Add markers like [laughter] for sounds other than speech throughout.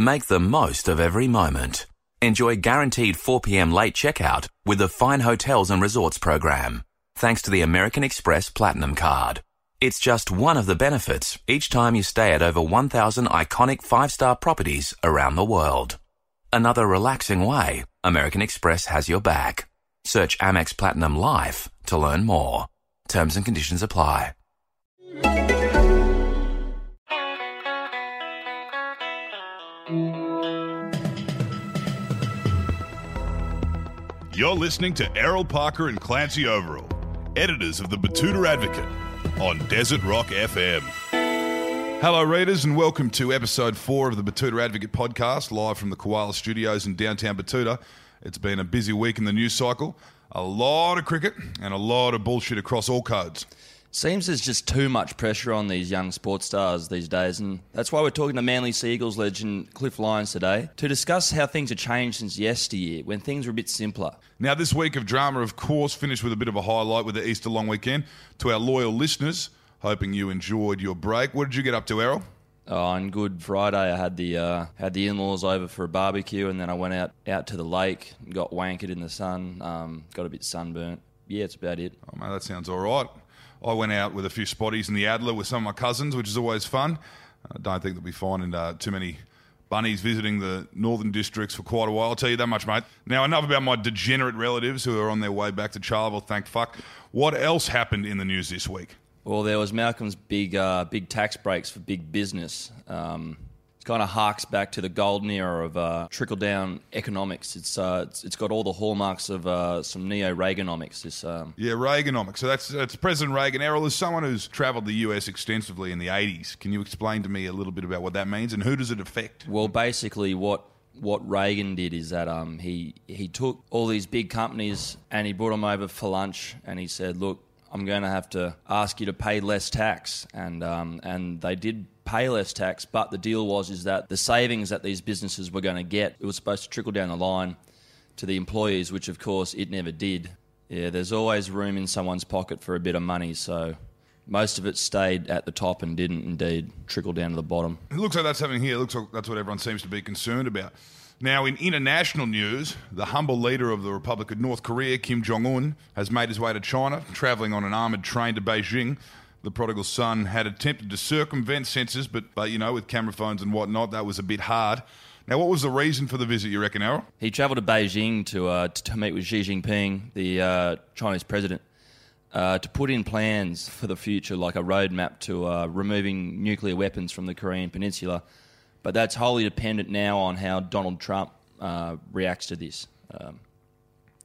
Make the most of every moment. Enjoy guaranteed 4pm late checkout with the Fine Hotels and Resorts program, thanks to the American Express Platinum Card. It's just one of the benefits each time you stay at over 1,000 iconic five star properties around the world. Another relaxing way, American Express has your back. Search Amex Platinum Life to learn more. Terms and conditions apply. You're listening to Errol Parker and Clancy Overall, editors of the Betoota Advocate on Desert Rock FM. Hello, readers, and welcome to episode four of the Betoota Advocate podcast, live from the Koala Studios in downtown Betoota. It's been a busy week in the news cycle, a lot of cricket, and a lot of bullshit across all codes. Seems there's just too much pressure on these young sports stars these days, and that's why we're talking to Manly Sea Eagles legend Cliff Lyons today to discuss how things have changed since yesteryear when things were a bit simpler. Now, this week of drama, of course, finished with a bit of a highlight with the Easter long weekend. To our loyal listeners, hoping you enjoyed your break. What did you get up to, Errol? Oh, on Good Friday, I had the uh, had the in-laws over for a barbecue, and then I went out out to the lake, got wankered in the sun, um, got a bit sunburnt. Yeah, it's about it. Oh, man, that sounds all right. I went out with a few spotties in the Adler with some of my cousins, which is always fun. I don't think that we find uh, too many bunnies visiting the northern districts for quite a while. I'll tell you that much, mate. Now, enough about my degenerate relatives who are on their way back to Charleville, thank fuck. What else happened in the news this week? Well, there was Malcolm's big uh, big tax breaks for big business. Um, it kind of harks back to the golden era of uh, trickle down economics. It's, uh, it's it's got all the hallmarks of uh, some neo Reaganomics. This um, Yeah, Reaganomics. So that's, that's President Reagan. Errol, as someone who's travelled the US extensively in the 80s, can you explain to me a little bit about what that means and who does it affect? Well, basically, what what Reagan did is that um, he he took all these big companies and he brought them over for lunch and he said, "Look, I'm going to have to ask you to pay less tax," and um, and they did pay less tax. But the deal was is that the savings that these businesses were going to get, it was supposed to trickle down the line to the employees, which of course it never did. Yeah, there's always room in someone's pocket for a bit of money, so. Most of it stayed at the top and didn't indeed trickle down to the bottom. It looks like that's happening here. It looks like that's what everyone seems to be concerned about. Now, in international news, the humble leader of the Republic of North Korea, Kim Jong un, has made his way to China, travelling on an armoured train to Beijing. The prodigal son had attempted to circumvent censors, but, but you know, with camera phones and whatnot, that was a bit hard. Now, what was the reason for the visit, you reckon, Errol? He travelled to Beijing to, uh, to meet with Xi Jinping, the uh, Chinese president, uh, to put in plans for the future, like a roadmap to uh, removing nuclear weapons from the Korean Peninsula. But that's wholly dependent now on how Donald Trump uh, reacts to this. Um,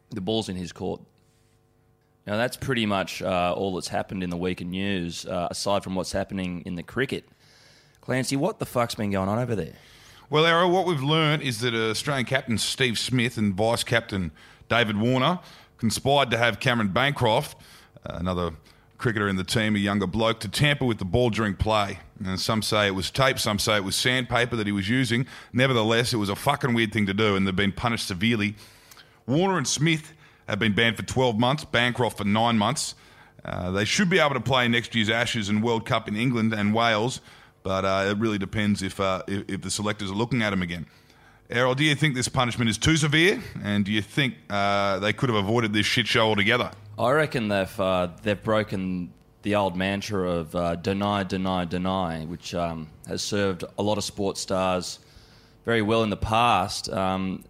the ball's in his court. Now, that's pretty much uh, all that's happened in the week in news, uh, aside from what's happening in the cricket. Clancy, what the fuck's been going on over there? Well, Errol, what we've learned is that Australian captain Steve Smith and vice captain David Warner conspired to have Cameron Bancroft, uh, another cricketer in the team, a younger bloke, to tamper with the ball during play. And some say it was tape, some say it was sandpaper that he was using. Nevertheless, it was a fucking weird thing to do, and they've been punished severely. Warner and Smith have been banned for 12 months, Bancroft for nine months. Uh, they should be able to play next year's Ashes and World Cup in England and Wales, but uh, it really depends if, uh, if, if the selectors are looking at them again. Errol, do you think this punishment is too severe? And do you think uh, they could have avoided this shit show altogether? I reckon they've uh, they've broken the old mantra of uh, deny, deny, deny, which um, has served a lot of sports stars very well in the past. Um,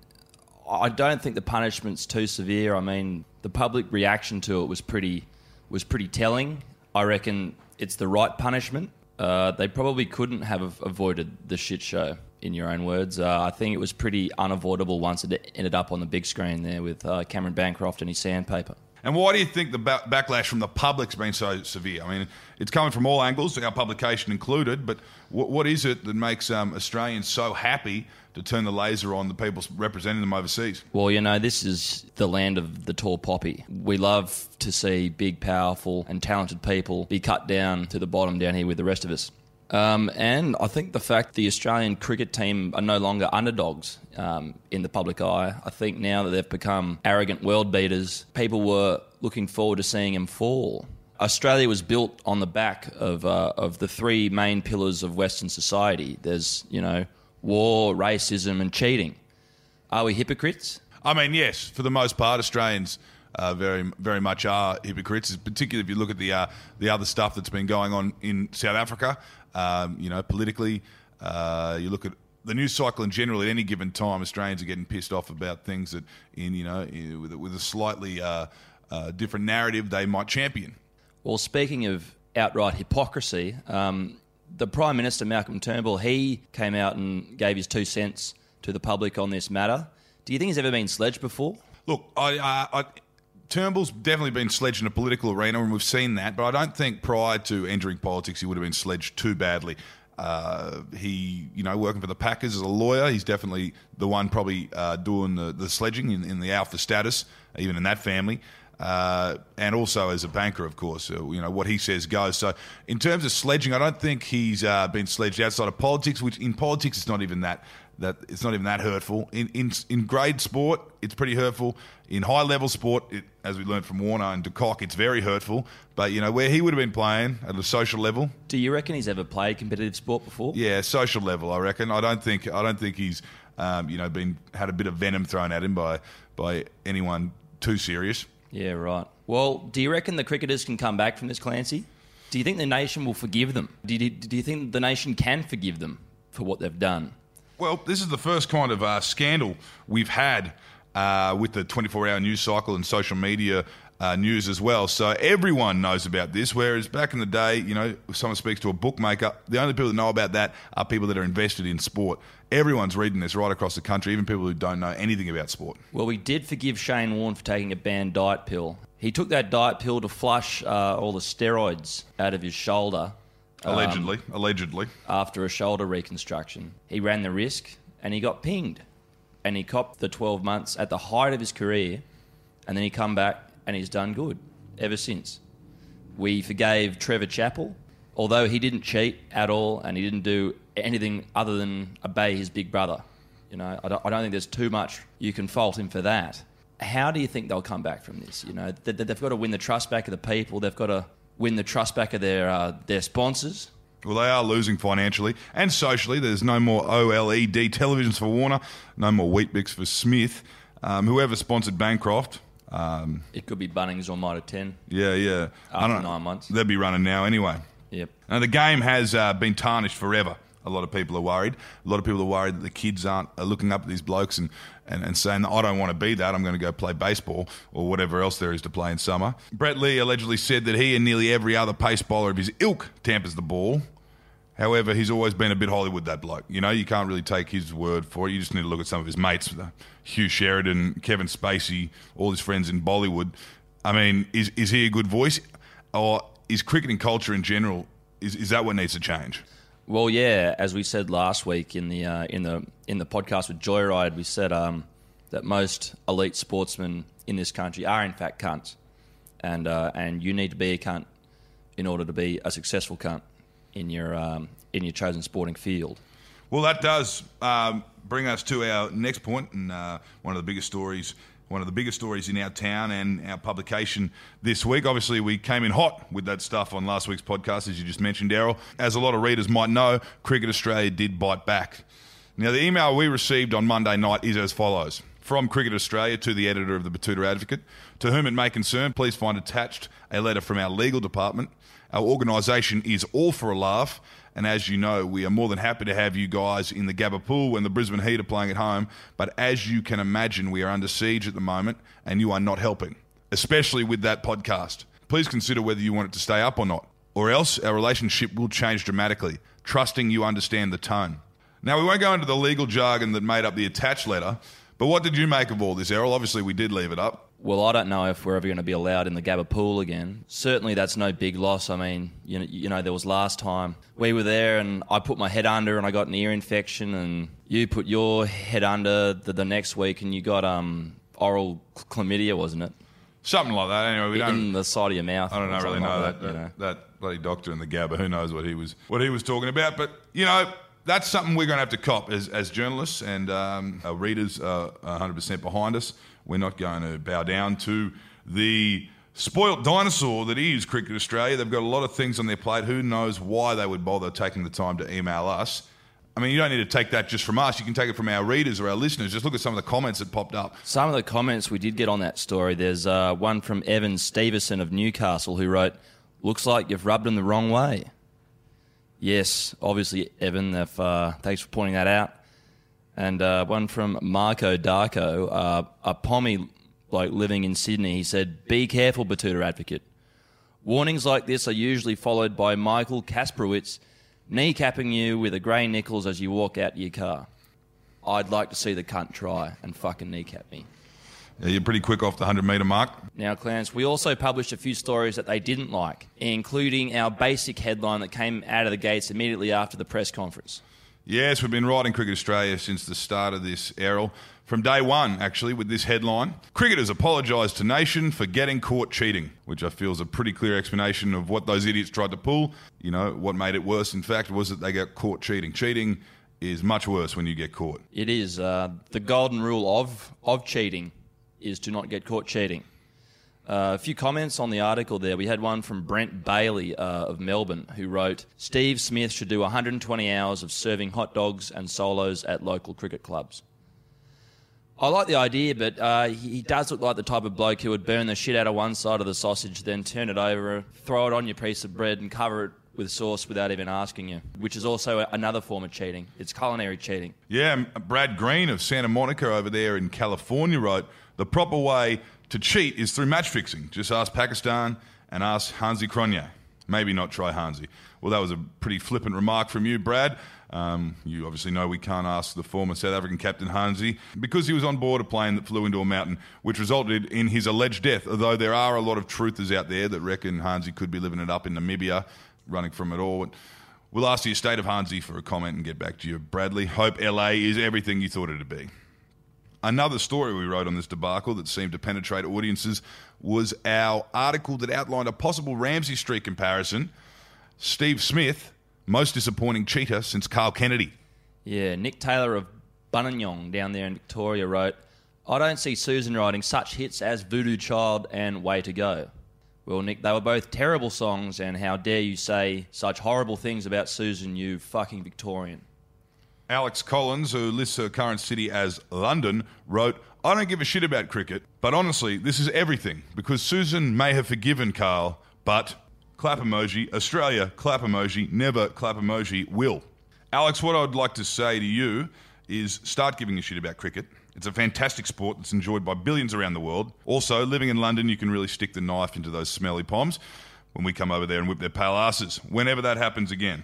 I don't think the punishment's too severe. I mean, the public reaction to it was pretty was pretty telling. I reckon it's the right punishment. Uh, they probably couldn't have avoided the shit show, in your own words. Uh, I think it was pretty unavoidable once it ended up on the big screen there with uh, Cameron Bancroft and his sandpaper. And why do you think the ba- backlash from the public's been so severe? I mean, it's coming from all angles, our publication included, but what, what is it that makes um, Australians so happy to turn the laser on the people representing them overseas? Well, you know, this is the land of the tall poppy. We love to see big, powerful, and talented people be cut down to the bottom down here with the rest of us. Um, and I think the fact the Australian cricket team are no longer underdogs um, in the public eye. I think now that they've become arrogant world beaters, people were looking forward to seeing them fall. Australia was built on the back of uh, of the three main pillars of Western society. There's you know war, racism, and cheating. Are we hypocrites? I mean, yes, for the most part, Australians uh, very very much are hypocrites. Particularly if you look at the uh, the other stuff that's been going on in South Africa. Um, you know, politically, uh, you look at the news cycle in general. At any given time, Australians are getting pissed off about things that, in you know, in, with, with, a slightly uh, uh, different narrative, they might champion. Well, speaking of outright hypocrisy, um, the Prime Minister Malcolm Turnbull he came out and gave his two cents to the public on this matter. Do you think he's ever been sledged before? Look, I, uh, I, Turnbull's definitely been sledged in a political arena, and we've seen that. But I don't think prior to entering politics, he would have been sledged too badly. Uh, he, you know, working for the Packers as a lawyer, he's definitely the one probably uh, doing the, the sledging in, in the alpha status, even in that family. Uh, and also as a banker, of course, uh, you know what he says goes. So, in terms of sledging, I don't think he's uh, been sledged outside of politics. Which in politics, it's not even that that it's not even that hurtful. In in in grade sport, it's pretty hurtful. In high level sport, it, as we learned from Warner and De Kock, it's very hurtful. But you know where he would have been playing at a social level. Do you reckon he's ever played competitive sport before? Yeah, social level. I reckon. I don't think. I don't think he's um, you know been had a bit of venom thrown at him by by anyone too serious. Yeah, right. Well, do you reckon the cricketers can come back from this, Clancy? Do you think the nation will forgive them? Do you, do you think the nation can forgive them for what they've done? Well, this is the first kind of uh, scandal we've had uh, with the 24 hour news cycle and social media uh, news as well. So everyone knows about this. Whereas back in the day, you know, if someone speaks to a bookmaker, the only people that know about that are people that are invested in sport. Everyone's reading this right across the country, even people who don't know anything about sport. Well, we did forgive Shane Warne for taking a banned diet pill. He took that diet pill to flush uh, all the steroids out of his shoulder. Allegedly, um, allegedly. After a shoulder reconstruction. He ran the risk and he got pinged. And he copped the 12 months at the height of his career. And then he come back and he's done good ever since. We forgave Trevor Chappell, although he didn't cheat at all and he didn't do anything other than obey his big brother. You know, I don't, I don't think there's too much you can fault him for that. How do you think they'll come back from this? You know, they, have got to win the trust back of the people. They've got to win the trust back of their uh, their sponsors. Well, they are losing financially and socially. There's no more OLED televisions for Warner, no more Weet-Bix for Smith. Um, whoever sponsored Bancroft um, it could be Bunnings or Mitre 10. Yeah, yeah. After nine months. They'll be running now anyway. Yep. Now, the game has uh, been tarnished forever. A lot of people are worried. A lot of people are worried that the kids aren't are looking up at these blokes and, and, and saying, I don't want to be that. I'm going to go play baseball or whatever else there is to play in summer. Brett Lee allegedly said that he and nearly every other pace bowler of his ilk tampers the ball However, he's always been a bit Hollywood, that bloke. You know, you can't really take his word for it. You just need to look at some of his mates, Hugh Sheridan, Kevin Spacey, all his friends in Bollywood. I mean, is, is he a good voice? Or is cricketing culture in general, is, is that what needs to change? Well, yeah, as we said last week in the uh, in the in the podcast with Joyride, we said um, that most elite sportsmen in this country are in fact cunts, and uh, and you need to be a cunt in order to be a successful cunt in your um, in your chosen sporting field. Well, that does um, bring us to our next point, and uh, one of the biggest stories. One of the biggest stories in our town and our publication this week. Obviously, we came in hot with that stuff on last week's podcast, as you just mentioned, Daryl. As a lot of readers might know, Cricket Australia did bite back. Now, the email we received on Monday night is as follows from Cricket Australia to the editor of the Betoota Advocate. To whom it may concern, please find attached a letter from our legal department our organisation is all for a laugh. And as you know, we are more than happy to have you guys in the Gabba pool when the Brisbane Heat are playing at home. But as you can imagine, we are under siege at the moment and you are not helping, especially with that podcast. Please consider whether you want it to stay up or not, or else our relationship will change dramatically, trusting you understand the tone. Now, we won't go into the legal jargon that made up the attached letter, but what did you make of all this, Errol? Obviously, we did leave it up well, I don't know if we're ever going to be allowed in the Gabba pool again. Certainly, that's no big loss. I mean, you know, you know, there was last time we were there, and I put my head under, and I got an ear infection, and you put your head under the, the next week, and you got um, oral chlamydia, wasn't it? Something like that. Anyway, we don't in the side of your mouth. I don't know, really know like that, that, you know. that bloody doctor in the Gabba. Who knows what he was what he was talking about? But you know, that's something we're going to have to cop as, as journalists and um, our readers are 100% behind us. We're not going to bow down to the spoilt dinosaur that is Cricket Australia. They've got a lot of things on their plate. Who knows why they would bother taking the time to email us? I mean, you don't need to take that just from us. You can take it from our readers or our listeners. Just look at some of the comments that popped up. Some of the comments we did get on that story. There's uh, one from Evan Stevenson of Newcastle who wrote, "Looks like you've rubbed him the wrong way." Yes, obviously, Evan. If, uh, thanks for pointing that out. And uh, one from Marco Darko, uh, a pommy bloke living in Sydney. He said, "Be careful, Betoota advocate. Warnings like this are usually followed by Michael Kasprowicz kneecapping you with a Gray-Nicolls as you walk out your car. I'd like to see the cunt try and fucking kneecap me." Yeah, you're pretty quick off the 100 metre mark. Now, Clarence, we also published a few stories that they didn't like, including our basic headline that came out of the gates immediately after the press conference. Yes, we've been writing Cricket Australia since the start of this, Errol. From day one, actually, with this headline Cricketers apologise to nation for getting caught cheating, which I feel is a pretty clear explanation of what those idiots tried to pull. You know, what made it worse, in fact, was that they got caught cheating. Cheating is much worse when you get caught. It is. Uh, the golden rule of, of cheating is to not get caught cheating. Uh, a few comments on the article there. We had one from Brent Bailey uh, of Melbourne who wrote Steve Smith should do 120 hours of serving hot dogs and solos at local cricket clubs. I like the idea, but uh, he does look like the type of bloke who would burn the shit out of one side of the sausage, then turn it over, throw it on your piece of bread, and cover it with sauce without even asking you, which is also another form of cheating. It's culinary cheating. Yeah, Brad Green of Santa Monica over there in California wrote the proper way to cheat is through match fixing. Just ask Pakistan and ask Hansi Cronje. Maybe not try Hansi. Well, that was a pretty flippant remark from you, Brad. Um, you obviously know we can't ask the former South African captain Hansi because he was on board a plane that flew into a mountain, which resulted in his alleged death. Although there are a lot of truthers out there that reckon Hansi could be living it up in Namibia, running from it all. We'll ask the estate of Hansi for a comment and get back to you, Bradley. Hope LA is everything you thought it'd be. Another story we wrote on this debacle that seemed to penetrate audiences was our article that outlined a possible Ramsey Street comparison. Steve Smith, most disappointing cheater since Karl Kennedy. Yeah, Nick Taylor of Buninyong down there in Victoria wrote, I don't see Susan writing such hits as Voodoo Child and Way to Go. Well, Nick, they were both terrible songs, and how dare you say such horrible things about Susan, you fucking Victorian. Alex Collins, who lists her current city as London, wrote, I don't give a shit about cricket, but honestly, this is everything because Susan may have forgiven Karl, but clap emoji, Australia, clap emoji, never clap emoji, will. Alex, what I'd like to say to you is start giving a shit about cricket. It's a fantastic sport that's enjoyed by billions around the world. Also, living in London, you can really stick the knife into those smelly palms when we come over there and whip their pale asses, whenever that happens again.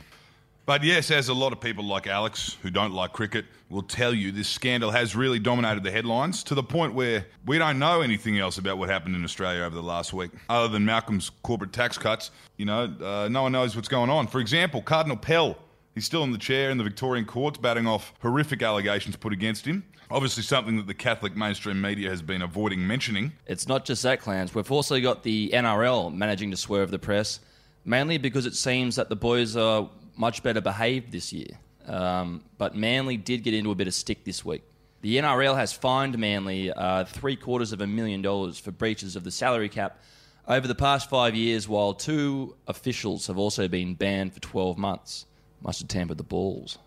But yes, as a lot of people like Alex, who don't like cricket, will tell you, this scandal has really dominated the headlines to the point where we don't know anything else about what happened in Australia over the last week, other than Malcolm's corporate tax cuts. You know, uh, no one knows what's going on. For example, Cardinal Pell, he's still in the chair in the Victorian courts, batting off horrific allegations put against him. Obviously, something that the Catholic mainstream media has been avoiding mentioning. It's not just that, clans. We've also got the NRL managing to swerve the press, mainly because it seems that the boys are much better behaved this year. Um, but Manly did get into a bit of stick this week. The NRL has fined Manly uh, three quarters of a million dollars for breaches of the salary cap over the past five years, while two officials have also been banned for 12 months. Must have tampered the balls.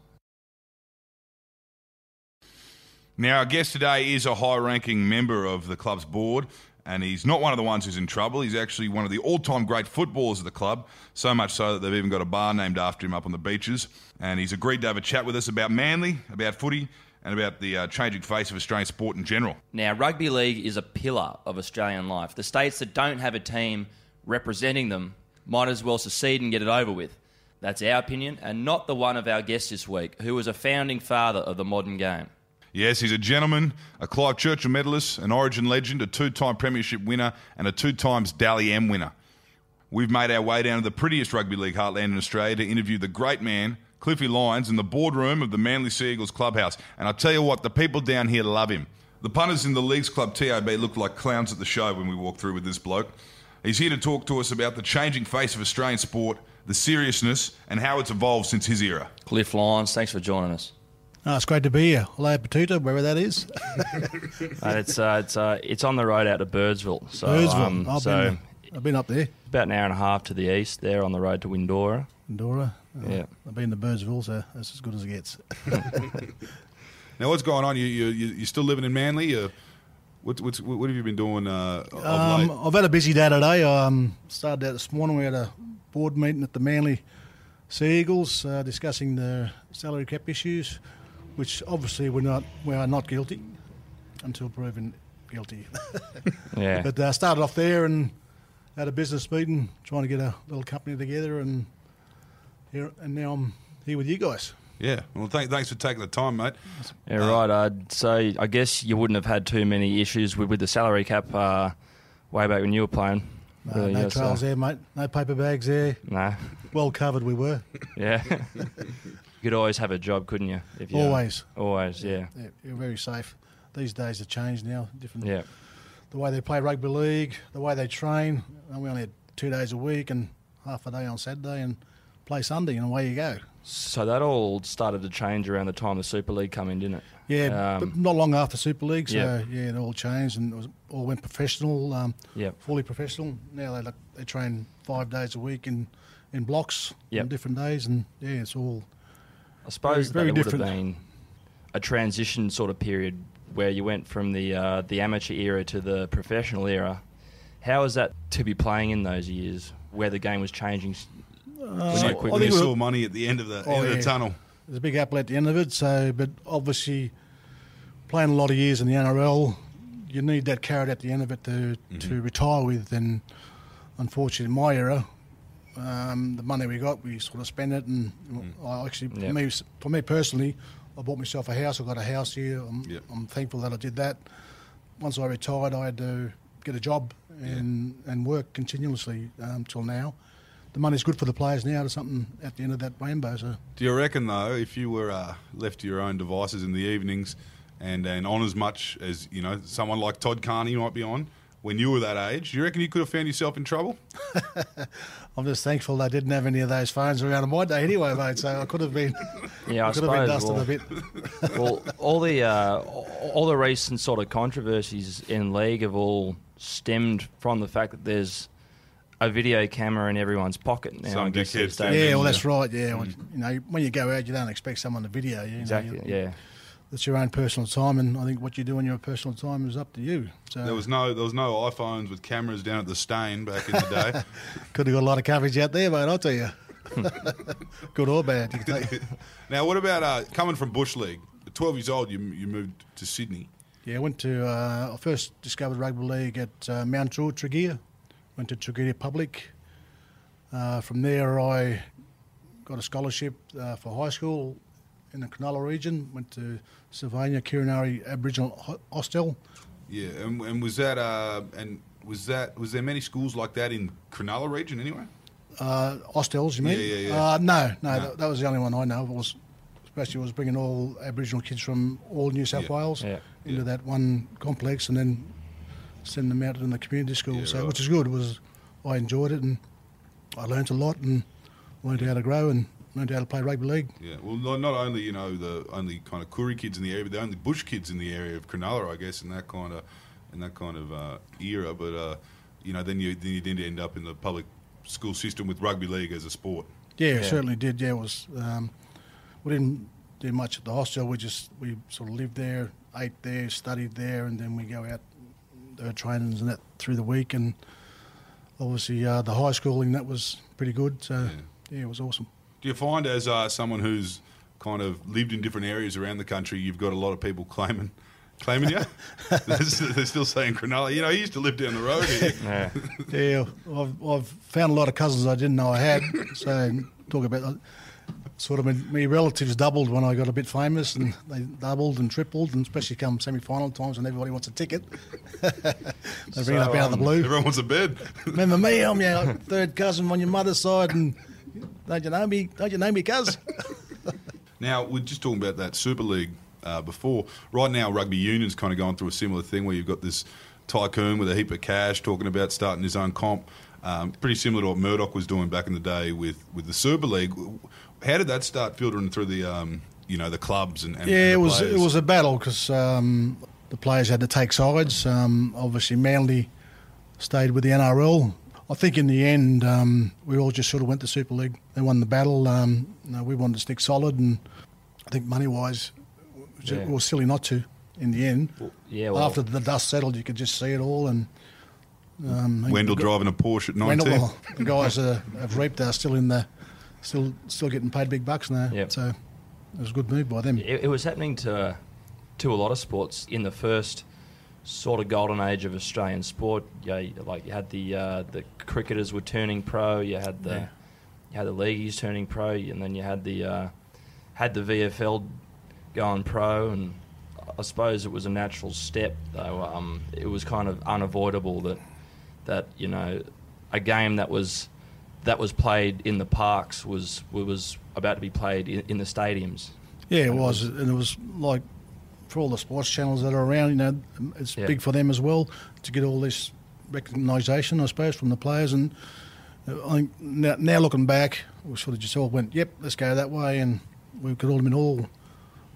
Now, our guest today is a high ranking member of the club's board and he's not one of the ones who's in trouble. He's actually one of the all-time great footballers of the club, so much so that they've even got a bar named after him up on the beaches. And he's agreed to have a chat with us about Manly, about footy, and about the uh, changing face of Australian sport in general. Now, rugby league is a pillar of Australian life. The states that don't have a team representing them might as well secede and get it over with. That's our opinion, and not the one of our guest this week, who was a founding father of the modern game. Yes, he's a gentleman, a Clive Churchill medalist, an Origin legend, a two time Premiership winner, and a two times Dally M winner. We've made our way down to the prettiest rugby league heartland in Australia to interview the great man, Cliffy Lyons, in the boardroom of the Manly Sea Eagles clubhouse. And I tell you what, the people down here love him. The punters in the Leagues Club TAB looked like clowns at the show when we walked through with this bloke. He's here to talk to us about the changing face of Australian sport, the seriousness, and how it's evolved since his era. Cliff Lyons, thanks for joining us. Oh, it's great to be here. Hello, Betoota, wherever that is. [laughs] uh, it's uh, it's uh, it's on the road out to Birdsville. So, Birdsville. Um, I've, so been, I've been up there. About an hour and a half to the east, there on the road to Windora. Windora. Yeah. I've been to Birdsville, so that's as good as it gets. [laughs] [laughs] Now, what's going on? You you you you still living in Manly? Uh, what what's what have you been doing uh, Um. I've had a busy day today. I um, started out this morning. We had a board meeting at the Manly Sea Eagles uh, discussing the salary cap issues, which obviously we're not we are not guilty until proven guilty. [laughs] Yeah. but uh, started off there and had a business meeting, trying to get a little company together, and here and now I'm here with you guys. Yeah. Well, thank, thanks for taking the time, mate. Yeah, right. I'd say I guess you wouldn't have had too many issues with, with the salary cap uh, way back when you were playing. No, Really, no yeah, so- trails there, mate. No paper bags there. Nah. Well covered we were. Yeah. [laughs] [laughs] you could always have a job, couldn't you? If you Always. Always. Yeah. Yeah, you're very safe. These days have changed now. Different. Yeah. The way they play rugby league, the way they train. And we only had two days a week and half a day on Saturday and play Sunday, and away you go. So that all started to change around the time the Super League come in, didn't it? Yeah, Um, but not long after Super League, so Yeah. yeah, it all changed and it was, all went professional, um, Yep. fully professional. Now they like, they train five days a week in in blocks Yep. on different days, and yeah, it's all I suppose Very- very that it would have been a transition sort of period where you went from the uh, the amateur era to the professional era. How was that to be playing in those years, where the game was changing? s- Uh, so So, quick- when I you think saw money at the end of the Oh, end of the tunnel. There's a big apple at the end of it. So, but obviously, playing a lot of years in the NRL, you need that carrot at the end of it to Mm-hmm. to retire with. And unfortunately, in my era, um, the money we got, we sort of spent it. And Mm. I actually, for me, for me personally, I bought myself a house. I got a house here. I'm, Yeah. I'm thankful that I did that. Once I retired, I had to get a job and and work continuously um, till now. The money's good for the players now. There's something at the end of that rainbow. So. Do you reckon though, if you were uh, left to your own devices in the evenings, and and on as much as you know, someone like Todd Carney might be on when you were that age, do you reckon you could have found yourself in trouble? [laughs] I'm just thankful they didn't have any of those phones around in my day anyway, mate. So I could have been, [laughs] Yeah, I could have been suppose. dusted well- a bit. [laughs] well, all the uh, all the recent sort of controversies in league have all stemmed from the fact that there's a video camera in everyone's pocket now. Some I guess dickheads these do. days. Yeah, well, that's right. Yeah, well, you know, when you go out, you don't expect someone to video you. you know, exactly. you- Yeah, it's your own personal time, and I think what you do in your personal time is up to you. So There was no there was no iPhones with cameras down at the Steyne back in the day. [laughs] could have got a lot of coverage out there, mate. I'll tell you, [laughs] good or bad. You can [laughs] take, now, what about uh, coming from bush league? At Twelve years old, you you moved to Sydney. yeah, I went to. Uh, I first discovered rugby league at uh, Mount Druitt, Tregear. Went to Tregear Public. Uh, from there, I got a scholarship uh, for high school in the Cronulla region. Went to Sylvania Kirinari Aboriginal Hostel. Yeah, and, and was that uh, and was that was there many schools like that in Cronulla region anyway? Uh, hostels, you mean? Yeah, yeah, yeah. Uh, no, no, No. That, that was the only one I know. It was especially was bringing all Aboriginal kids from all New South Yeah. Wales Yeah. into Yeah. that one complex, and then send them out in the community school. Yeah, so right. which is good. It was I enjoyed it, and I learnt a lot, and learned how to grow, and learned how to play rugby league. Yeah, well, not, not only you know the only kind of Koori kids in the area, but the only bush kids in the area of Cronulla, I guess, in that kind of in that kind of uh, era. But uh, you know, then you then you did end up in the public school system with rugby league as a sport. Yeah, Yeah. certainly did. Yeah, it was. Um, we didn't do much at the hostel. We just we sort of lived there, ate there, studied there, and then we go out uh, trainings and that through the week. And obviously, uh, the high schooling that was pretty good. So yeah, it was awesome. Do you find, as uh, someone who's kind of lived in different areas around the country, you've got a lot of people claiming claiming you? [laughs] they're, still saying Cronulla. You know, he used to live down the road here. [laughs] yeah. Yeah, I've, I've found a lot of cousins I didn't know I had. So talk about sort of my, my relatives doubled when I got a bit famous, and they doubled and tripled, and especially come semi-final times when everybody wants a ticket. [laughs] they bring it up out of the um, blue. Everyone wants a bed. Remember me? I'm your third cousin on your mother's side, and don't you know me? Don't you know me, cuz? Now, we're just talking about that Super League uh, before. Right now, rugby union's kind of going through a similar thing where you've got this tycoon with a heap of cash talking about starting his own comp. Um, pretty similar to what Murdoch was doing back in the day with, with the Super League. How did that start filtering through the um, you know the clubs and, and Yeah, and the it was players? it was a battle because um, the players had to take sides. Um, obviously, Manly stayed with the NRL. I think in the end, um, we all just sort of went to Super League. They won the battle. Um, you know, we wanted to stick solid, and I think money wise, Yeah. it was silly not to. In the end, Yeah, well, after the dust settled, you could just see it all. And um, Wendell driving a Porsche at 19. Wendell, the guys uh, have reaped are still in the, still still getting paid big bucks now. Yep. So it was a good move by them. it, it was happening to to a lot of sports in the first sort of golden age of Australian sport. Yeah, like you had the uh, the cricketers were turning pro. You had the Yeah. you had the leagueies turning pro, and then you had the uh, had the VFL going pro. And I suppose it was a natural step, though. Um, it was kind of unavoidable that that you know a game that was that was played in the parks was was about to be played in, in the stadiums. Yeah, it was, and it was like for all the sports channels that are around. You know, it's Yeah. big for them as well to get all this recognition, I suppose, from the players. And I think now, now looking back, we sort of just all went, "Yep, let's go that way," and we could all have been all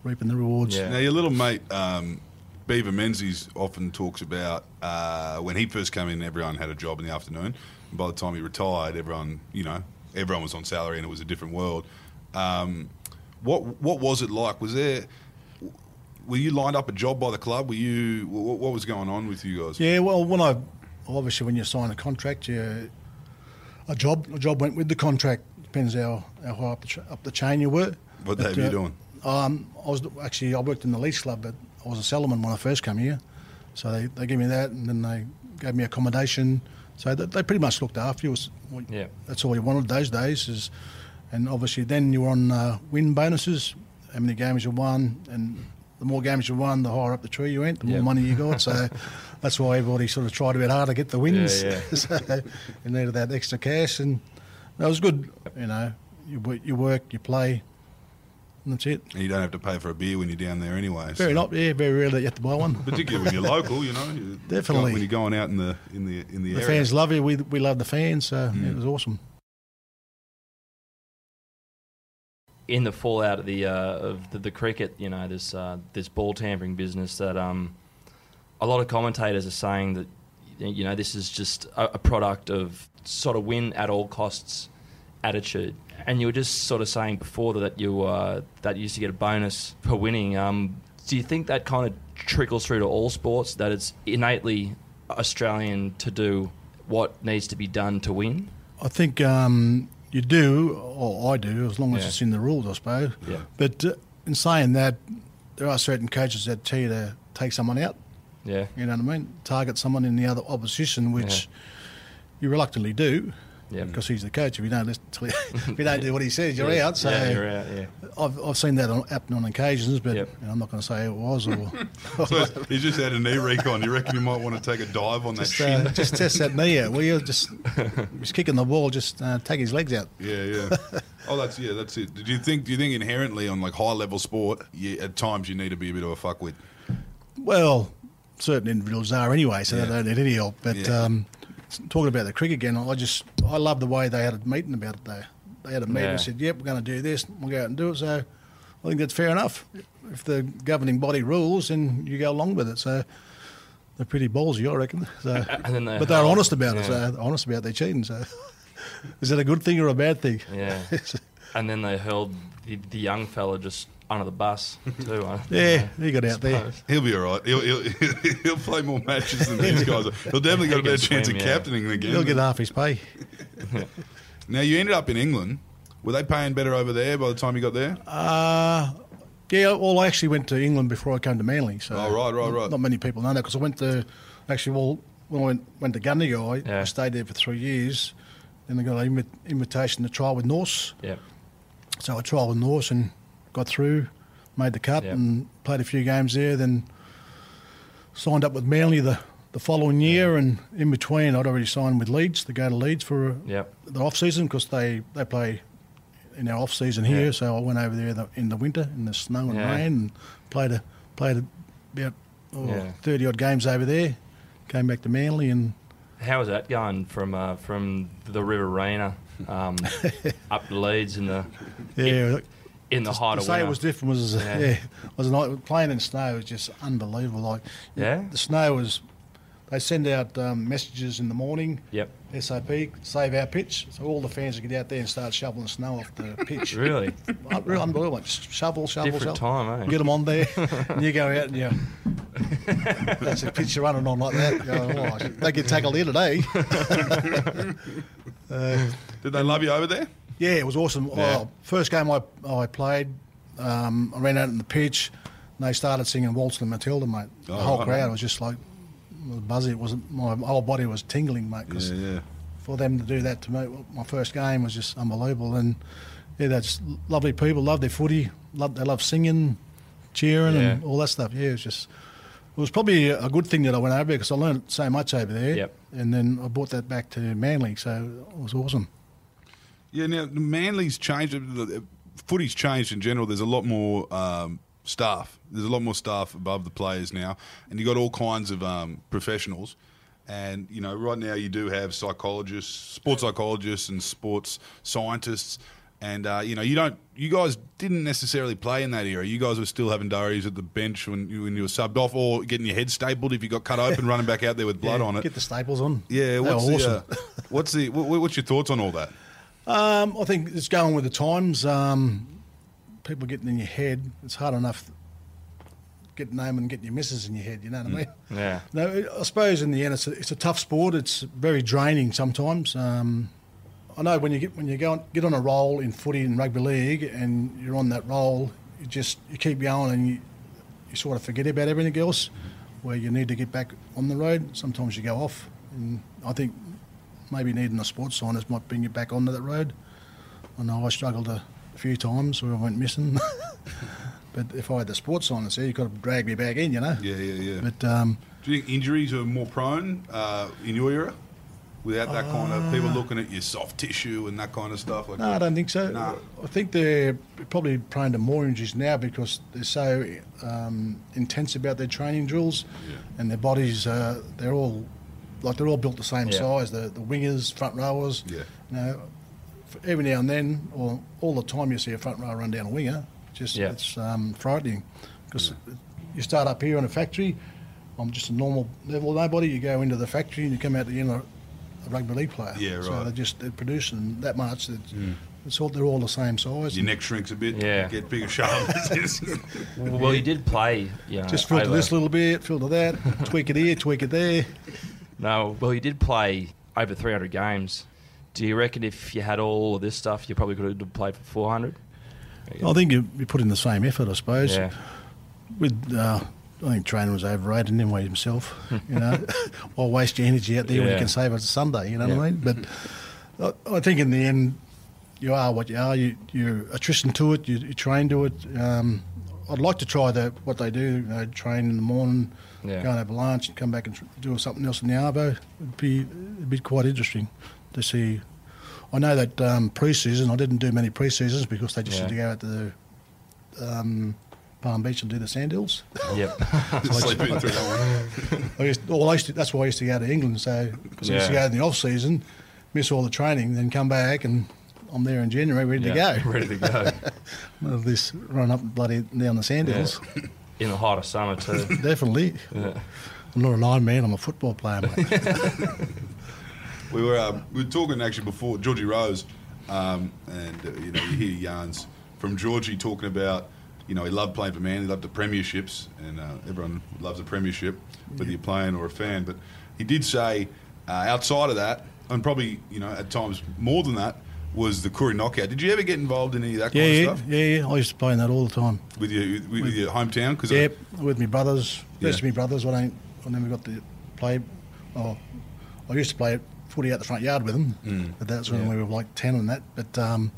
reaping the rewards. Yeah. Now, your little mate, um, Beaver Menzies, often talks about uh, when he first came in, everyone had a job in the afternoon. And by the time he retired, everyone, you know, everyone was on salary and it was a different world. Um, what what was it like? Was there were you lined up a job by the club? Were you what, what was going on with you guys? Yeah, well, when I obviously when you sign a contract, you, a job a job went with the contract. Depends how, how high up the, ch- up the chain you were. What But, have you uh, doing? Um, I was actually I worked in the Leagues club, but I was a cellarman when I first came here. So they, they gave me that, and then they gave me accommodation. So they, they pretty much looked after you. Was, well, Yeah. That's all you wanted those days. Is, and obviously then you were on uh, win bonuses, how many games you won, and the more games you won, the higher up the tree you went, the more Yep. money you got. So [laughs] that's why everybody sort of tried a bit harder to get the wins. Yeah, yeah. [laughs] so you needed that extra cash, and that was good. You know, you you work, you play, and that's it. And you don't have to pay for a beer when you're down there anyway. Very so- not, yeah, very rare that you have to buy one. [laughs] Particularly when you're local, you know. you- Definitely. when you're going out in the in the in the, The area. fans love you. We we love the fans. So Mm. it was awesome. In the fallout of the uh, of the, the cricket, you know, this uh, this ball tampering business that um, a lot of commentators are saying that you know this is just a, a product of sort of win at all costs attitude. And you were just sort of saying before that you uh, that you used to get a bonus for winning. Um, do you think that kind of trickles through to all sports? That it's innately Australian to do what needs to be done to win? I think um, you do, or I do, as long as Yeah. it's in the rules, I suppose. Yeah. But uh, in saying that, there are certain coaches that tell you to take someone out. Yeah. You know what I mean? Target someone in the other opposition, which you reluctantly do. Yeah. Because he's the coach. If you don't listen to [laughs] if you don't do what he says, you're Yeah, out. So yeah, you're out. Yeah. I've, I've seen that on, happen on occasions, but Yep. you know, I'm not going to say who it was or [laughs] So he's just had a knee recon. You reckon you might want to take a dive on that just, shin? uh, just test that knee out. Will you just he's kicking the ball, just uh, take his legs out. Yeah, yeah. Oh, that's yeah, that's it. Did you think? Do you think inherently on like high level sport, you, at times you need to be a bit of a fuckwit? Well, certain individuals are anyway, so Yeah. they don't need any help. But Yeah. um, talking about the cricket again, I just I love the way they had a meeting about it. They they had a meeting Yeah. and said, "Yep, we're going to do this. We'll go out and do it." So I think that's fair enough. If the governing body rules, then you go along with it. So they're pretty ballsy, I reckon. So, [laughs] And then they but they're held- honest about it. So they're honest about their cheating. So [laughs] is that a good thing or a bad thing? Yeah. [laughs] and then they hurled the, the young fella just under the bus [laughs] too. I, Yeah, he got out there. He'll be all right. He'll he'll, [laughs] he'll play more matches than these guys. [laughs] He'll definitely got a better chance swim, of yeah. captaining again. He'll get half his pay. Now you ended up in England. Were they paying better over there by the time you got there? Uh, yeah, well, I actually went to England before I came to Manly. So Oh, right, right, right. Not many people know that because I went to actually well when I went, went to Gundagai, I stayed there for three years. Then I got an invitation to trial with Norths. Yeah. So I trialled with Norths and got through, made the cut Yep. and played a few games there. Then signed up with Manly the, the following year, and in between I'd already signed with Leeds to go to Leeds for Yep. the off season because they, they play in our off season here. Yeah. So I went over there the, in the winter in the snow and Yeah. rain and played a played a, about oh, Yeah. thirty odd games over there. Came back to Manly and How was that going from uh, from the Riverina um, [laughs] up to Leeds in the yeah. In the height to of say winter? it was different was Yeah. [laughs] yeah, was a night playing in snow was just unbelievable. Like Yeah? the snow was they send out um, messages in the morning. Yep. SAP, save our pitch. So all the fans will get out there and start shoveling snow off the [laughs] pitch. Really? Un- Real unbelievable. Just shovel, shovel, Different shovel. time, eh? Get them on there, [laughs] and you go out and you. That's a pitch you're running on like that. You go, oh, they get tackled here today. Did they love you over there? Yeah, it was awesome. Yeah. Oh, first game I, I played, um, I ran out on the pitch, and they started singing Waltzing Matilda, mate. The Oh, whole right. crowd was just like, it was buzzy. It wasn't my whole body was tingling, mate. 'cause yeah. yeah. for them to do that to me, my first game was just unbelievable. And yeah, they're just lovely people. Love their footy. Love they love singing, cheering, and all that stuff. Yeah, it was just. It was probably a good thing that I went over there because I learned so much over there. Yep. And then I brought that back to Manly, so it was awesome. Yeah, now Manly's changed. the- Footy's changed in general. There's a lot more um, staff. There's a lot more staff above the players now, and you got all kinds of um, professionals. And you know, right now you do have psychologists, sports psychologists, and sports scientists. And uh, you know, you don't. You guys didn't necessarily play in that era. You guys were still having diaries at the bench when you, when you were subbed off, or getting your head stapled if you got cut open, running back out there with blood Yeah, on it. Get the staples on. yeah, what's were the uh, what's the what, what's your thoughts on all that? Um, I think it's going with the times. Um, people getting in your head. It's hard enough getting home and getting your misses in your head. You know what I mean? Yeah. No, I suppose in the end, it's a, it's a tough sport. It's very draining sometimes. Um, I know when you get when you go on, get on a roll in footy and rugby league, and you're on that roll, you just you keep going and you, you sort of forget about everything else. Where you need to get back on the road, sometimes you go off, and I think maybe needing a sports scientist might bring you back onto that road. I know I struggled a, few times where I went missing, [laughs] but if I had the sports scientist there, you could have dragged me back in, you know. Yeah, yeah, yeah. But um, Do you think injuries are more prone uh, in your era? Without that kind of people looking at your soft tissue and that kind of stuff? Like No, I don't think so. Nah. I think they're probably prone to more injuries now because they're so um, intense about their training drills, and their bodies. Uh, they're all like they're all built the same Yeah. size. The the wingers, front rowers. Yeah. You know, f- every now and then, or all the time, you see a front rower run down a winger. Just Yeah. it's um, frightening because you start up here in a factory. I'm just a normal level nobody. You go into the factory and you come out the end a a rugby league player. Yeah, right. So they're just they're producing that much. It's, it's all they're all the same size. your neck shrinks a bit, Yeah. get bigger shoulders. [laughs] Well, you did play. You know, just filter over- this a little bit, filter that, tweak it here, tweak it there. No, well, you did play over 300 games. Do you reckon if you had all of this stuff, you probably could have played for 400? I think you, you put in the same effort, I suppose. Yeah. With uh, I think training was overrated anyway himself. You know, [laughs] why waste your energy out there when you can save it Sunday? You know what I mean? But I, I think in the end, you are what you are. You, you're attrition to it. You, you train to it. Um, I'd like to try the what they do. You know, train in the morning, Yeah. go and have lunch, and come back and tr- do something else in the arvo. It'd be it'd be quite interesting to see. I know that um, pre-season, I didn't do many pre-seasons because they just Yeah. had to go out to the um, Palm Beach and do the sand hills. Yep. [laughs] Sleep in through that one. I used, well, I used to, that's why I used to go to England. So because I used to Yeah. go in the off season, miss all the training, then come back and I'm there in January ready Yeah, to go. Ready to go. [laughs] Well, this run up bloody down the sand Yeah. [laughs] hills, In the height of summer, too. [laughs] definitely. Yeah. I'm not an Iron Man. I'm a football player, mate. [laughs] We were um, we were talking actually before Georgie Rose, um, and uh, you know you hear yarns from Georgie talking about you know he loved playing for Man, he loved the premierships, and uh, everyone loves a premiership, whether you're playing or a fan. But he did say uh, outside of that, and probably you know at times more than that, was the Koori knockout. Did you ever get involved in any of that yeah, kind yeah, of stuff yeah, yeah. I used to play in that all the time. with your with, with your hometown? Because Yep, with my brothers. Yeah. First, my brothers. I don't. I never got to play. Oh, I used to play footy out the front yard with them, Mm. but that's when we were like ten and that. But um,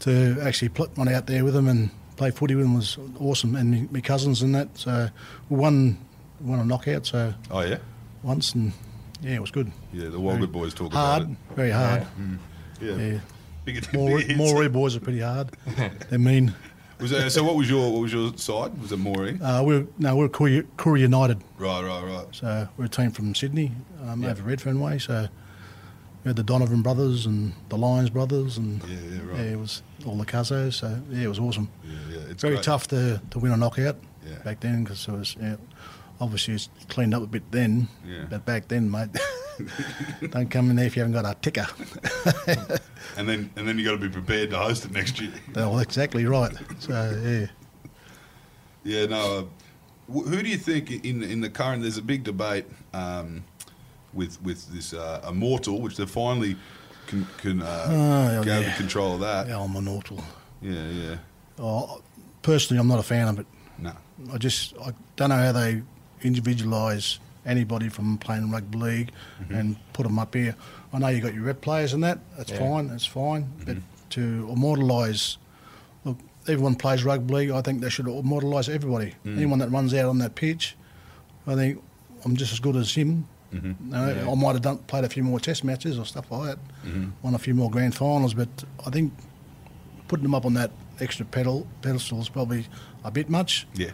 to actually put one out there with them and play footy with them was awesome. And me cousins and that. So we won won a knockout. So oh yeah, once and yeah, it was good. yeah, the Walgett boys talk Hard, about it. very hard. it. Yeah, Yeah. Bigger, More bigger more [laughs] hits. boys are pretty hard. They're mean. Was so what was your what was your side? Was it Moree? Uh, we're no, we're Koori United. Right, right, right. So we're a team from Sydney, um, Yeah. over Redfern way. So we had the Donovan brothers and the Lyons brothers, and Yeah, yeah, right. yeah, it was all the Cuzos. So yeah, it was awesome. Yeah, yeah. It's Very great. tough to, to win a knockout. Yeah. back then because it was yeah, obviously it's cleaned up a bit then. Yeah. But back then, mate, [laughs] [laughs] don't come in there if you haven't got a ticker. And then and then you got to be prepared to host it next year. [laughs] well, exactly right. So yeah. Yeah, no. Uh, who do you think in in the current? There's a big debate um, with with this uh, immortal, which they finally can can uh, Oh, gather yeah. control of that. Yeah, I'm awful. Yeah, yeah. Oh, personally, I'm not a fan of it. No. I just I don't know how they individualise anybody from playing rugby league mm-hmm. and put them up here. I know you got your rep players and that. That's Yeah. fine. That's fine. Mm-hmm. But to immortalise, look, everyone plays rugby league. I think they should immortalise everybody. Mm. Anyone that runs out on that pitch, I think I'm just as good as him. Mm-hmm. You know, I might have done, played a few more test matches or stuff like that, won a few more grand finals, but I think putting them up on that extra pedal pedestal is probably a bit much. Yeah.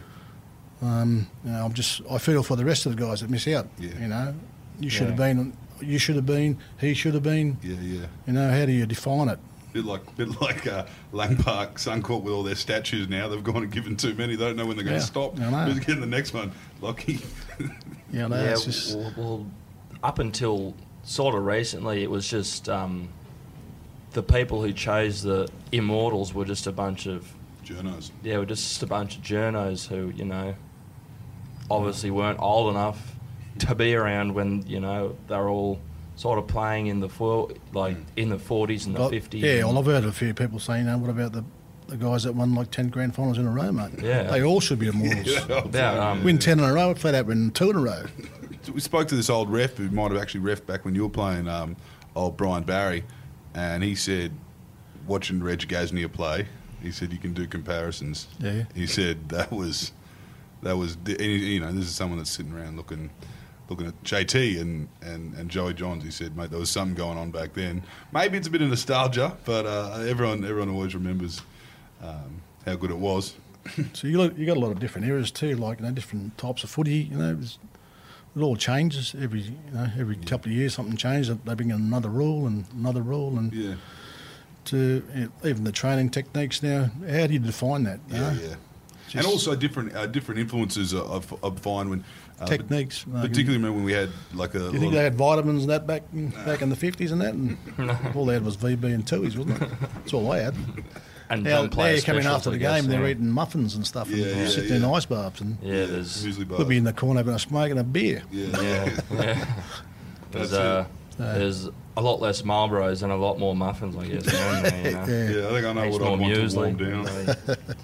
Um, you know, I'm just I feel for the rest of the guys that miss out. Yeah. You know, you should have Yeah. been, you should have been, he should have been. Yeah, yeah. You know, how do you define it? Bit like, bit like uh, Lang Park [laughs] Suncorp with all their statues now. They've gone and given too many. They don't know when they're going Yeah, to stop. I know. Who's getting the next one? Lucky. [laughs] You know, yeah, it's just well, well, up until sort of recently, it was just um, the people who chose the immortals were just a bunch of Journos. yeah, were just a bunch of journos who you know obviously weren't old enough to be around when you know they're all sort of playing in the four, like in the forties and the Well, fifties. Yeah, well, I've heard a few people saying, "Now, what about the, the guys that won like ten grand finals in a row, mate? Yeah. they all should be immortals. [laughs] yeah, um, Win ten in a row, flat out win two in a row. [laughs] we spoke to this old ref who might have actually ref back when you were playing um, old Brian Barry, and he said, watching Reg Gasnier play, he said you can do comparisons. Yeah. He said that was that was you know this is someone that's sitting around looking looking at JT and, and, and Joey Johns. He said, mate, there was something going on back then. Maybe it's a bit of nostalgia, but uh, everyone everyone always remembers um, how good it was. So you got, you got a lot of different eras too, like you know, different types of footy. You know, it, all changes every you know every couple of years. Something changes. They bring in another rule and another rule, and Yeah, to even the training techniques now. How do you define that? you yeah, know? yeah. and also different uh, different influences I, I f- I find when uh, Techniques, like- particularly remember when we had like a Do you think they had vitamins and that back in, back in the fifties and that? And [laughs] all they had was VB and Tooheys, wasn't it? That's all they had. [laughs] and Now, John now plays you're coming after the guess, game, they're yeah. eating muffins and stuff, and Yeah, yeah, sitting in yeah. ice baths, and Yeah, there's muesli bars. could be in the corner having a smoke and a beer. yeah, yeah, [laughs] yeah. That's There's uh, it. there's a lot less Marlboros and a lot more muffins, I guess. aren't [laughs] there, you know? Yeah. Yeah, I think I know Heaps what I more want to warm down. [laughs]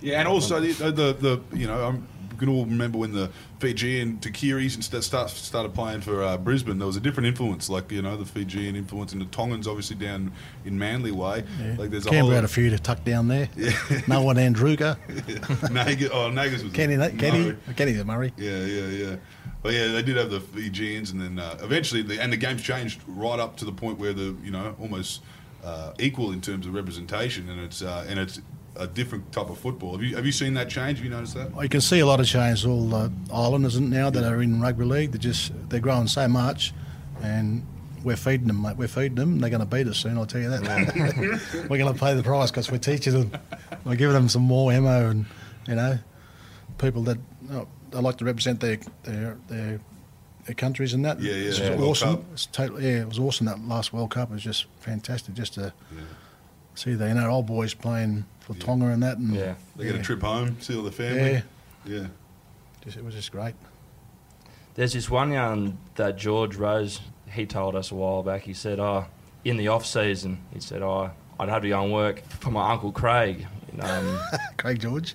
Yeah, and also the, the, the you know, I'm, can all remember when the Fijian Tuqiris and st- start, started playing for uh, Brisbane. There was a different influence, like you know, the Fijian influence and the Tongans, obviously down in Manly way. Yeah. Like there's a Canberra whole had a few to tuck down there. [laughs] Yeah. Noa Nadruku, Nagas, oh, Nagas was Kenny, no. Kenny, Kenny Murray. Yeah, yeah, yeah. But yeah, they did have the Fijians, and then uh, eventually, the, and the game's changed right up to the point where the you know almost uh, equal in terms of representation, and it's uh, and it's a different type of football. Have you have you seen that change? Have you noticed that? Well, You can see a lot of change. All the islanders now that are in rugby league, they're just they're growing so much, and we're feeding them, mate. We're feeding them. They're going to beat us soon. I'll tell you that. [laughs] we're going to pay the price because we're teaching them. We're giving them some more ammo, and you know, people that you know, they like to represent their their their, their countries and that. Yeah, yeah, It's yeah. World awesome. Cup. It's totally yeah. It was awesome. That last World Cup It was just fantastic. Just to see the you know old boys playing for Tonga and that, and Yeah. They get a trip home, see all the family. Yeah. Yeah. Just, it was just great. There's this one yarn that George Rose he told us a while back. He said, "Oh, in the off season, he said, oh, I'd have to go and work for my uncle Craig." Um, [laughs] Craig George.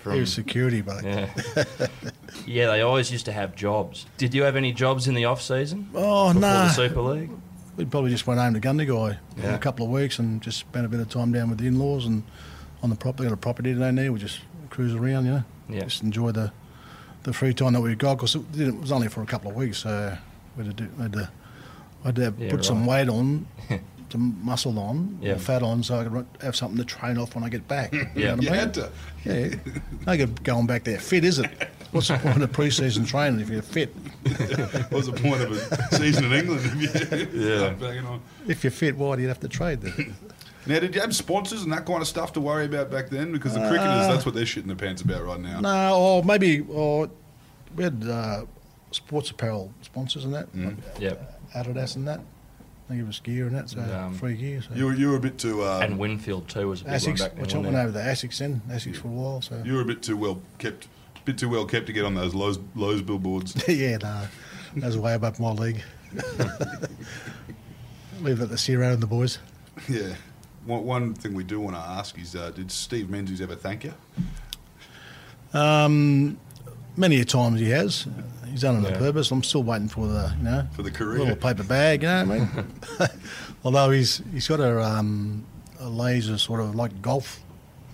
From- [laughs] he was security, but yeah, [laughs] yeah. They always used to have jobs. Did you have any jobs in the off season oh no, the Super League? we probably just went home to Gundagai for a couple of weeks and just spent a bit of time down with the in-laws and on the property. Got a property down there. We just cruise around, you know. Yeah. Just enjoy the the free time that we got because it, it was only for a couple of weeks. So we had to, do, we had to, I had to Yeah, put some weight on. Some muscle on, Yeah. or fat on, so I could have something to train off when I get back. [laughs] You Yeah. know what You I mean? had to. Yeah, no good going back there fit, is it? What's the point of pre-season training if you're fit? [laughs] What's the point of a season in England? If you yeah. [laughs] If you're fit, why do you have to trade then? Now, did you have sponsors and that kind of stuff to worry about back then? Because the cricketers, that's what they're shitting their pants about right now. No, or maybe or we had uh, sports apparel sponsors and that, like Yep. Adidas and that. They give us gear and that, so Um, free gear. So. You were, you were a bit too uh, And Winfield too was a big one Asics, back then. which I wasn't went over the Asics then, Asics for a while. So you were a bit too well kept, bit too well kept to get on those Lowe's, Lowe's billboards. [laughs] yeah, no, that was way above my league. [laughs] Leave that to Ciro and the boys. yeah. One, one thing we do want to ask is, uh, did Steve Menzies ever thank you? Um, many a times he has. He's done it on Yeah. purpose. I'm still waiting for the you know For the career. little paper bag. You know what I mean? Although he's he's got a um, a laser sort of like golf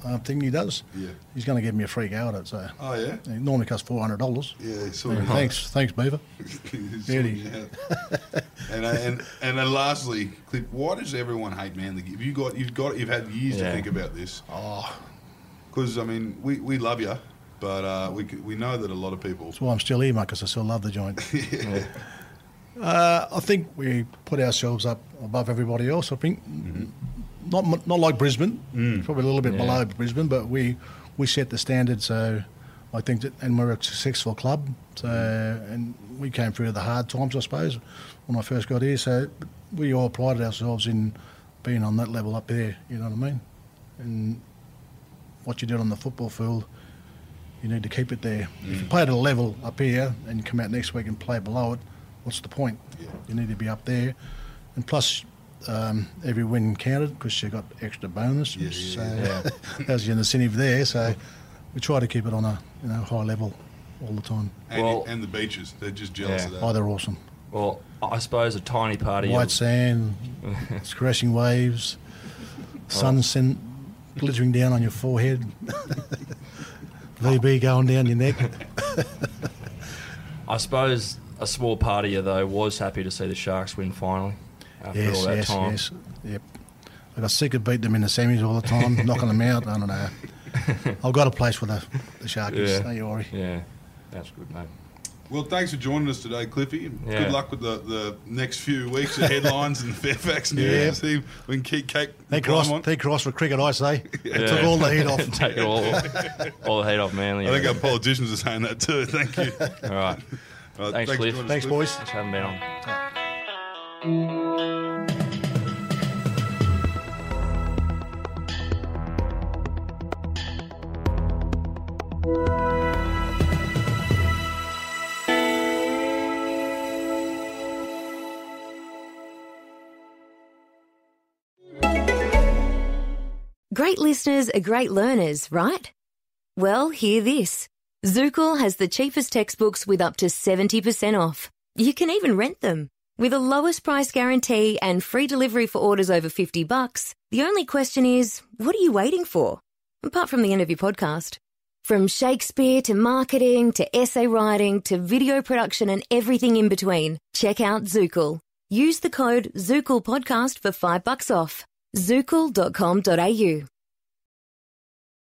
uh, thing he does. Yeah. He's going to give me a free go at it. So Oh yeah, it normally costs four hundred dollars. yeah. Sort of. Thanks, thanks, Beaver. [laughs] Sorting out. [laughs] and, uh, and and then lastly, Cliff, why does everyone hate Manly? Have you got you've got you've had years to think about this? Oh, Because I mean, we, we love you, but uh, we we know that a lot of people. that's why I'm still here, mate, because I still love the joint. [laughs] Uh, I think we put ourselves up above everybody else. I think not mu- not like Brisbane, probably a little bit Yeah. below Brisbane, but we we set the standard. So I think that, and we're a successful club. So and we came through the hard times, I suppose, when I first got here. So we all prided ourselves in being on that level up there. You know what I mean? And what you did on the football field, you need to keep it there. If you play at a level up here and you come out next week and play below it, what's the point? You need to be up there. And plus, um, every win counted because you got extra bonus. Yeah, so yeah, [laughs] there's your incentive there. So we try to keep it on a you know high level all the time. And, Well- and the beaches, they're just jealous Yeah. of that. Oh, they're awesome. Well, I suppose a tiny part of White your, sand, [laughs] crashing waves, sun sen- glittering down on your forehead, [laughs] VB going down your neck. [laughs] I suppose a small part of you though was happy to see the Sharks win finally after Yes, all that yes, time. yes. Yep. I got sick of beating them in the semis all the time, [laughs] knocking them out. I don't know. [laughs] I've got a place for the, the Sharkies, Yeah. don't you worry. Yeah, that's good, mate. Well, thanks for joining us today, Cliffy. Yeah. Good luck with the, the next few weeks of headlines and [laughs] Fairfax news. Yeah. See if we can keep Kate Thank climb Ross, on. thank Ross for cricket, I say. [laughs] Yeah. Took all the heat [laughs] off. Take it all, all the heat off Manly. I think our politicians are saying that too. Thank you. all right. All right, Thanks, for Cliff. joining us, Thanks, Cliff. boys. Just haven't been on. Great listeners are great learners, right? Well, hear this. Zookal has the cheapest textbooks with up to 70% off. You can even rent them. With a lowest price guarantee and free delivery for orders over 50 bucks, the only question is, what are you waiting for? Apart from the end of your podcast. From Shakespeare to marketing to essay writing to video production and everything in between, check out Zookal. Use the code Zookal Podcast for 5 bucks off. Zookal.com.au.